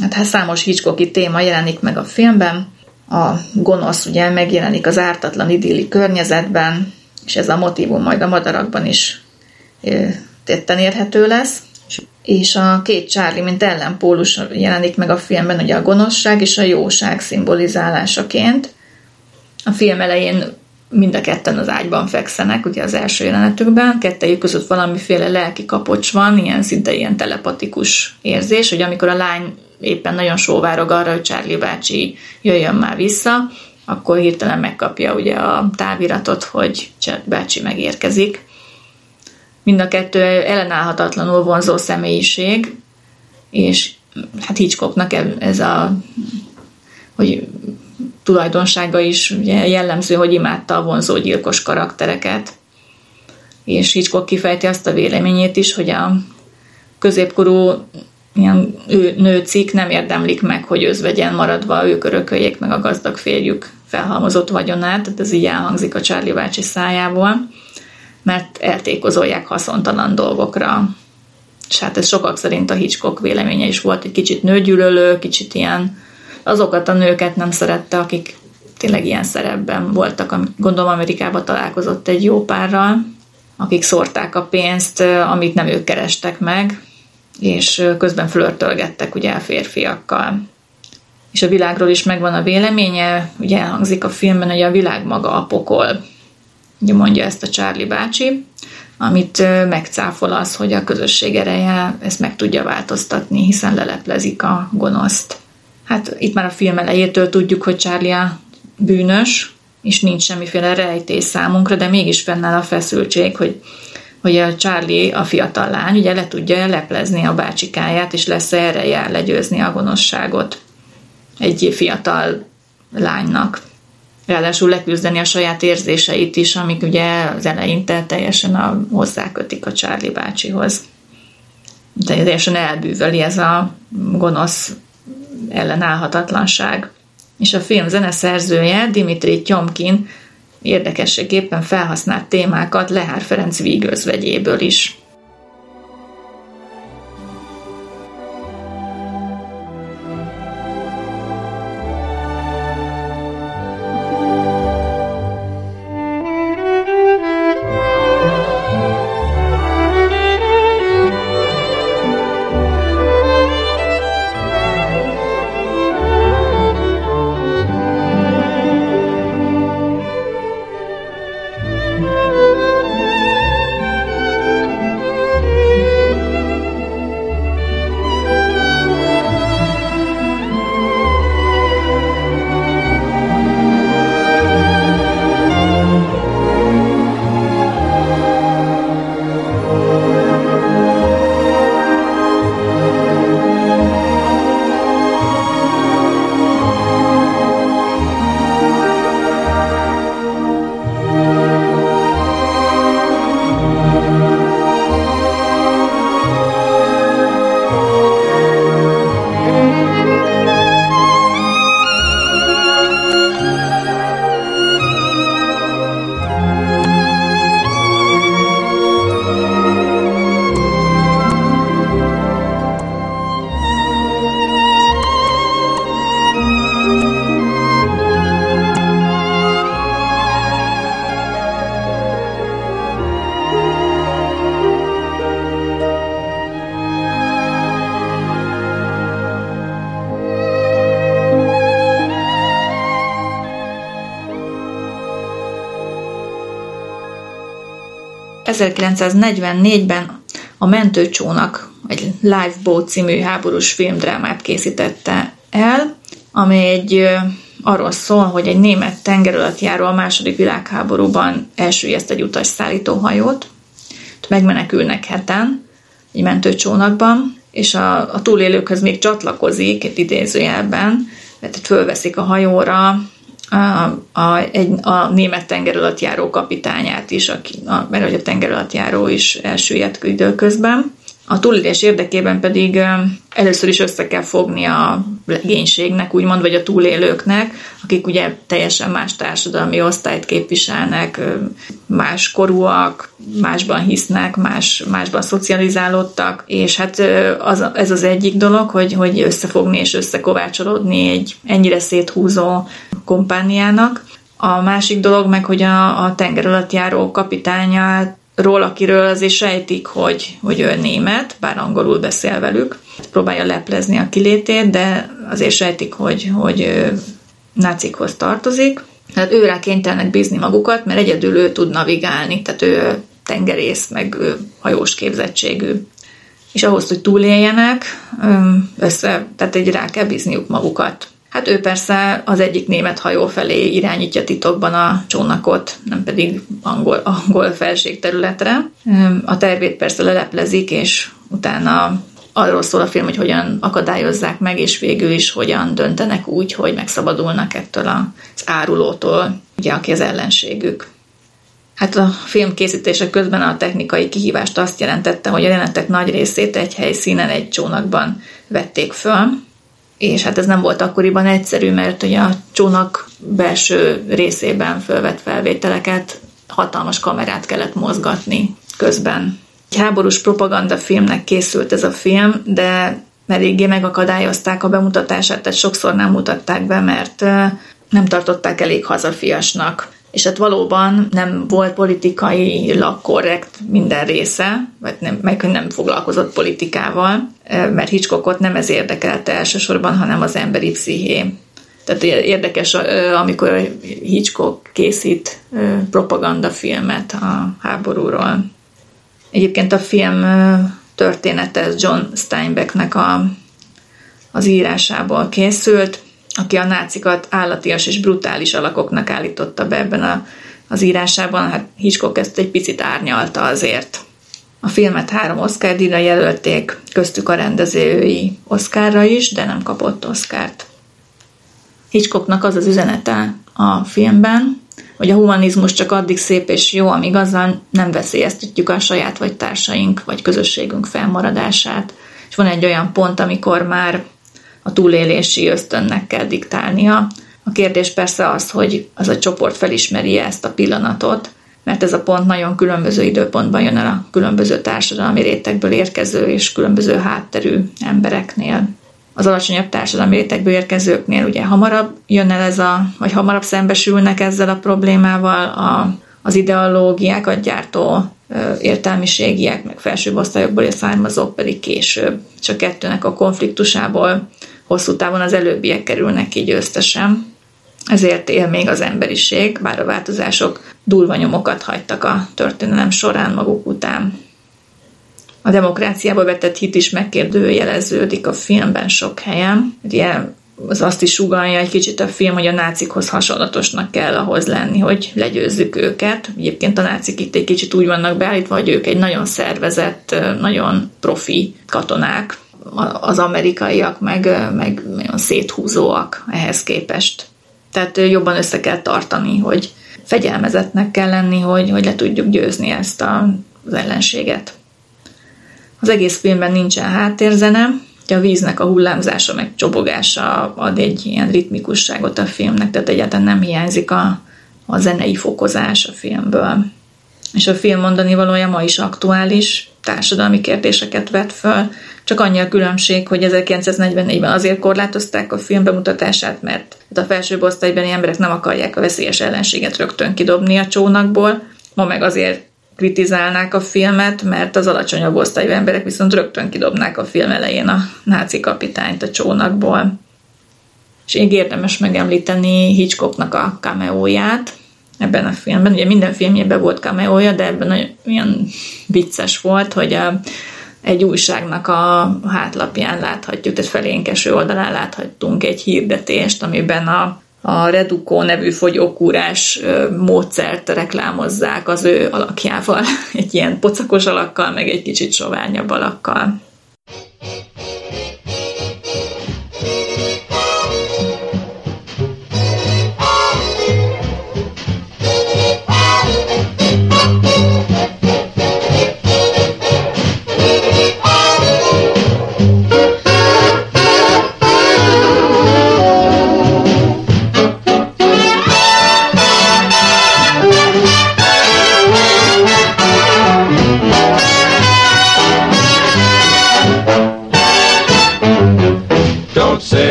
Hát, hát számos Hitchcocki téma jelenik meg a filmben, a gonosz ugye megjelenik az ártatlan idilli környezetben, és ez a motivum majd a madarakban is tetten érhető lesz. És a két Charlie, mint ellenpólus jelenik meg a filmben, ugye a gonoszság és a jóság szimbolizálásaként. A film elején mind a ketten az ágyban fekszenek, ugye az első jelenetükben, kettejük között valamiféle lelki kapocs van, ilyen szinte ilyen telepatikus érzés, hogy amikor a lány éppen nagyon sóvárog arra, hogy Charlie bácsi jöjjön már vissza, akkor hirtelen megkapja ugye a táviratot, hogy Charlie bácsi megérkezik. Mind a kettő ellenállhatatlanul vonzó személyiség, és hát Hitchcocknak ez a hogy tulajdonsága is ugye jellemző, hogy imádta a vonzó gyilkos karaktereket. És Hitchcock kifejti azt a véleményét is, hogy a középkorú ilyen ő, nőcik nem érdemlik meg, hogy özvegyen maradva ők örököljék meg a gazdag férjük felhalmozott vagyonát, tehát ez így elhangzik a Charlie bácsi szájából, mert eltékozolják haszontalan dolgokra. És hát ez sokak szerint a Hitchcock véleménye is volt, egy kicsit nőgyűlölő, kicsit ilyen azokat a nőket nem szerette, akik tényleg ilyen szerepben voltak. Gondolom Amerikában találkozott egy jó párral, akik szórták a pénzt, amit nem ők kerestek meg, és közben flörtölgettek ugye a férfiakkal. És a világról is megvan a véleménye, ugye elhangzik a filmben, hogy a világ maga a pokol. Ugye mondja ezt a Charlie bácsi, amit megcáfol az, hogy a közösség ereje ezt meg tudja változtatni, hiszen leleplezik a gonoszt. Hát itt már a film elejétől tudjuk, hogy Charlie bűnös, és nincs semmiféle rejtés számunkra, de mégis fennáll a feszültség, hogy hogy a Charlie, a fiatal lány, ugye le tudja leplezni a bácsikáját, és lesz erre legyőzni a gonoszságot egy fiatal lánynak. Ráadásul leküzdeni a saját érzéseit is, amik ugye az eleinte teljesen a, hozzákötik a Charlie bácsihoz. Teljesen elbűvöli ez a gonosz ellenállhatatlanság. És a film zeneszerzője Dimitri Tyomkin érdekességképpen felhasznált témákat Lehár Ferenc vígözvegyéből is. 1944-ben a Mentőcsónak egy Lifeboat című háborús filmdrámát készítette el, amely egy arról szól, hogy egy német tengeralattjáró a második világháborúban elsüllyeszt egy utasszállító hajót, megmenekülnek heten egy mentőcsónakban, és a, a túlélőkhöz még csatlakozik egy idézőjelben, tehát fölveszik a hajóra a, a, egy, a német tengeralattjáró kapitányát is, aki, a, mert hogy a tengeralattjáró is elsüllyedt időközben, A túlélés érdekében pedig először is össze kell fogni a legénységnek, úgymond, vagy a túlélőknek, akik ugye teljesen más társadalmi osztályt képviselnek, más korúak, másban hisznek, más, másban szocializálódtak, és hát az, ez az egyik dolog, hogy, hogy összefogni és összekovácsolódni egy ennyire széthúzó kompániának. A másik dolog meg, hogy a, a tenger alatt járó kapitányát ról, akiről azért sejtik, hogy, hogy ő német, bár angolul beszél velük. Próbálja leplezni a kilétét, de azért sejtik, hogy, hogy nácikhoz tartozik. Tehát őre kénytelenek bízni magukat, mert egyedül ő tud navigálni, tehát ő tengerész, meg ő hajós képzettségű. És ahhoz, hogy túléljenek, össze, tehát egy rá kell bízniuk magukat. Hát ő persze az egyik német hajó felé irányítja titokban a csónakot, nem pedig angol, angol felségterületre. A tervét persze leleplezik, és utána arról szól a film, hogy hogyan akadályozzák meg, és végül is hogyan döntenek úgy, hogy megszabadulnak ettől az árulótól, ugye, aki az ellenségük. Hát a film készítése közben a technikai kihívást azt jelentette, hogy a jelenetek nagy részét egy helyszínen, egy csónakban vették föl, és hát ez nem volt akkoriban egyszerű, mert ugye a csónak belső részében fölvett felvételeket hatalmas kamerát kellett mozgatni közben. Egy háborús propaganda filmnek készült ez a film, de eléggé megakadályozták a bemutatását, tehát sokszor nem mutatták be, mert nem tartották elég hazafiasnak és hát valóban nem volt politikailag korrekt minden része, vagy nem, meg nem foglalkozott politikával, mert Hitchcockot nem ez érdekelte elsősorban, hanem az emberi psziché. Tehát érdekes, amikor Hitchcock készít propagandafilmet a háborúról. Egyébként a film története John Steinbecknek a, az írásából készült, aki a nácikat állatias és brutális alakoknak állította be ebben a, az írásában, hát Hitchcock ezt egy picit árnyalta azért. A filmet három Oscar díjra jelölték, köztük a rendezői Oscarra is, de nem kapott Oscárt. Hitchcocknak az az üzenete a filmben, hogy a humanizmus csak addig szép és jó, amíg azzal nem veszélyeztetjük a saját vagy társaink vagy közösségünk felmaradását. És van egy olyan pont, amikor már a túlélési ösztönnek kell diktálnia. A kérdés persze az, hogy az a csoport felismeri ezt a pillanatot, mert ez a pont nagyon különböző időpontban jön el a különböző társadalmi rétegből érkező és különböző hátterű embereknél. Az alacsonyabb társadalmi rétegből érkezőknél ugye hamarabb jön el ez a, vagy hamarabb szembesülnek ezzel a problémával a, az ideológiákat gyártó értelmiségiek, meg felsőbb osztályokból származók pedig később. Csak kettőnek a konfliktusából hosszú távon az előbbiek kerülnek ki győztesen. Ezért él még az emberiség, bár a változások durva nyomokat hagytak a történelem során maguk után. A demokráciába vetett hit is megkérdőjeleződik a filmben sok helyen. Ugye az azt is sugalja egy kicsit a film, hogy a nácikhoz hasonlatosnak kell ahhoz lenni, hogy legyőzzük őket. Egyébként a nácik itt egy kicsit úgy vannak beállítva, hogy ők egy nagyon szervezett, nagyon profi katonák, az amerikaiak meg, meg nagyon széthúzóak ehhez képest. Tehát jobban össze kell tartani, hogy fegyelmezetnek kell lenni, hogy, hogy le tudjuk győzni ezt a, az ellenséget. Az egész filmben nincsen háttérzene, a víznek a hullámzása, meg csobogása ad egy ilyen ritmikusságot a filmnek, tehát egyáltalán nem hiányzik a, a zenei fokozás a filmből. És a film mondani valója ma is aktuális, társadalmi kérdéseket vet föl, csak annyi a különbség, hogy 1944-ben azért korlátozták a film bemutatását, mert a felsőbb osztálybeli emberek nem akarják a veszélyes ellenséget rögtön kidobni a csónakból, ma meg azért kritizálnák a filmet, mert az alacsonyabb osztályú emberek viszont rögtön kidobnák a film elején a náci kapitányt a csónakból. És még érdemes megemlíteni Hitchcocknak a cameóját ebben a filmben. Ugye minden filmjében volt cameója, de ebben olyan vicces volt, hogy a, egy újságnak a hátlapján láthatjuk, tehát felénkeső oldalán láthattunk egy hirdetést, amiben a a Reduco nevű fogyókúrás módszert reklámozzák az ő alakjával, egy ilyen pocakos alakkal, meg egy kicsit soványabb alakkal.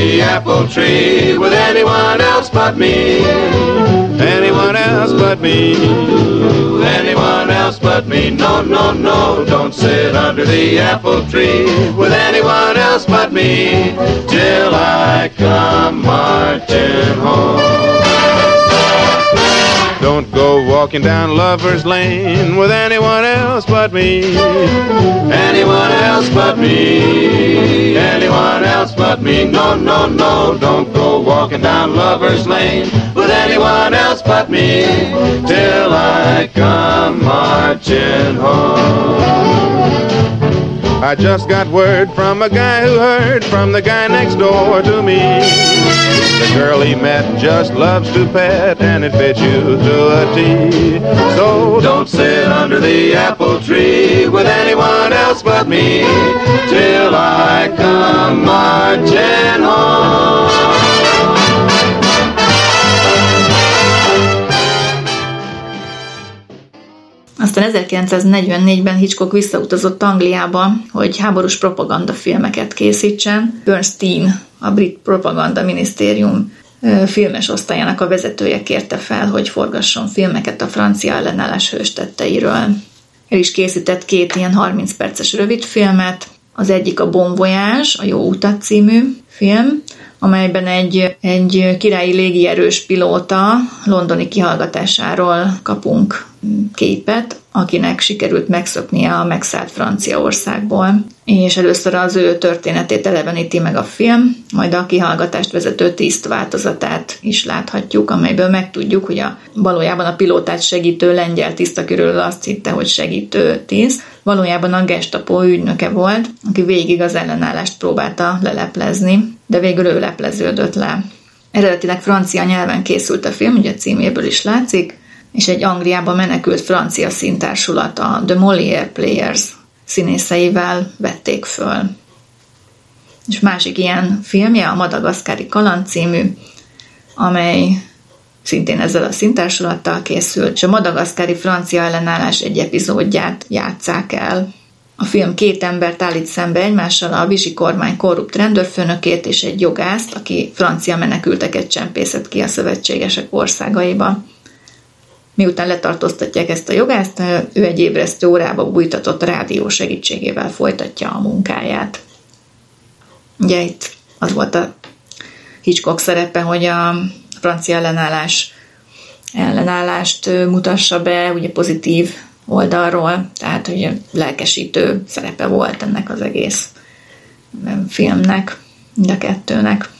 The apple tree with anyone else but me. Anyone else but me. Anyone else but me. No, no, no, don't sit under the apple tree with anyone else but me till I come marching home. Don't go walking down Lover's Lane with anyone else but me. Anyone else but me. Anyone else but me. No, no, no. Don't go walking down Lover's Lane with anyone else but me till I come marching home. I just got word from a guy who heard from the guy next door to me. The girl he met just loves to pet and it fits you to a T. So don't sit under the apple tree with anyone else but me till I come marching home. Aztán 1944-ben Hitchcock visszautazott Angliába, hogy háborús propaganda filmeket készítsen. Bernstein, a brit propaganda minisztérium filmes osztályának a vezetője kérte fel, hogy forgasson filmeket a francia ellenállás hőstetteiről. El is készített két ilyen 30 perces rövid filmet, az egyik a Bon Voyage, a Jó Utat című film, amelyben egy, egy királyi légierős pilóta londoni kihallgatásáról kapunk képet, akinek sikerült megszöknie a megszállt Franciaországból, és először az ő történetét eleveníti meg a film, majd a kihallgatást vezető tiszt változatát is láthatjuk, amelyből megtudjuk, hogy a, valójában a pilótát segítő lengyel tiszt, akiről azt hitte, hogy segítő tiszt, valójában a gestapo ügynöke volt, aki végig az ellenállást próbálta leleplezni, de végül ő lepleződött le. Eredetileg francia nyelven készült a film, ugye címéből is látszik, és egy Angliába menekült francia színtársulat, a The Molière Players színészeivel vették föl. És másik ilyen filmje a Madagaszkári Kaland című, amely szintén ezzel a színtársulattal készült, és a madagaszkári francia ellenállás egy epizódját játszák el. A film két embert állít szembe egymással, a Vizsi kormány korrupt rendőrfőnökét és egy jogászt, aki francia menekülteket csempészett ki a szövetségesek országaiba. Miután letartóztatják ezt a jogászt, ő egy ébresztő órába bújtatott rádió segítségével folytatja a munkáját. Ugye itt az volt a Hitchcock szerepe, hogy a francia ellenállás ellenállást mutassa be, ugye pozitív oldalról, tehát ugye lelkesítő szerepe volt ennek az egész filmnek, mind a kettőnek.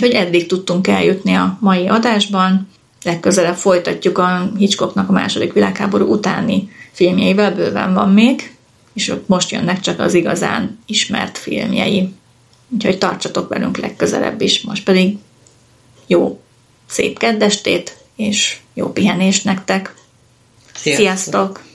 Úgyhogy eddig tudtunk eljutni a mai adásban. Legközelebb folytatjuk a Hitchcocknak a második világháború utáni filmjeivel, bőven van még, és most jönnek csak az igazán ismert filmjei. Úgyhogy tartsatok velünk legközelebb is. Most pedig jó, szép keddestét, és jó pihenést nektek. Sziasztok. Sziasztok!